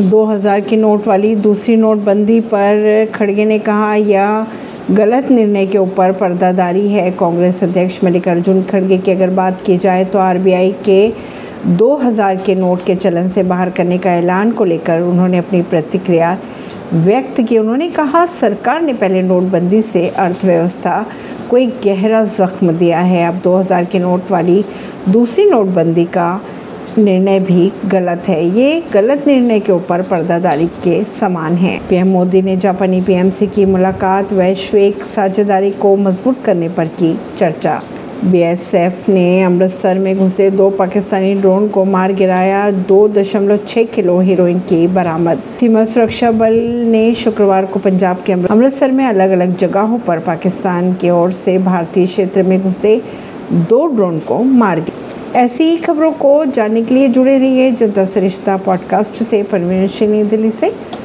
2000 की नोट वाली दूसरी नोटबंदी पर खड़गे ने कहा, यह गलत निर्णय के ऊपर पर्दादारी है। कांग्रेस अध्यक्ष मल्लिकार्जुन खड़गे की अगर बात की जाए तो आरबीआई के 2000 के नोट के चलन से बाहर करने का ऐलान को लेकर उन्होंने अपनी प्रतिक्रिया व्यक्त की। उन्होंने कहा, सरकार ने पहले नोटबंदी से अर्थव्यवस्था को एक गहरा जख्म दिया है। अब 2000 के नोट वाली दूसरी नोटबंदी का निर्णय भी गलत है। ये गलत निर्णय के ऊपर पर्दादारी के समान है। पीएम मोदी ने जापानी पीएम से की मुलाकात, वैश्विक साझेदारी को मज़बूत करने पर की चर्चा। बीएसएफ ने अमृतसर में घुसे दो पाकिस्तानी ड्रोन को मार गिराया, दो दशमलव छः किलो हीरोइन की बरामद। सीमा सुरक्षा बल ने शुक्रवार को पंजाब के अमृतसर में अलग अलग जगहों पर पाकिस्तान की ओर से भारतीय क्षेत्र में घुसे दो ड्रोन को मार गिरा। ऐसी खबरों को जानने के लिए जुड़े रहिए जनता सरिश्ता पॉडकास्ट से, परवीन दिल्ली से।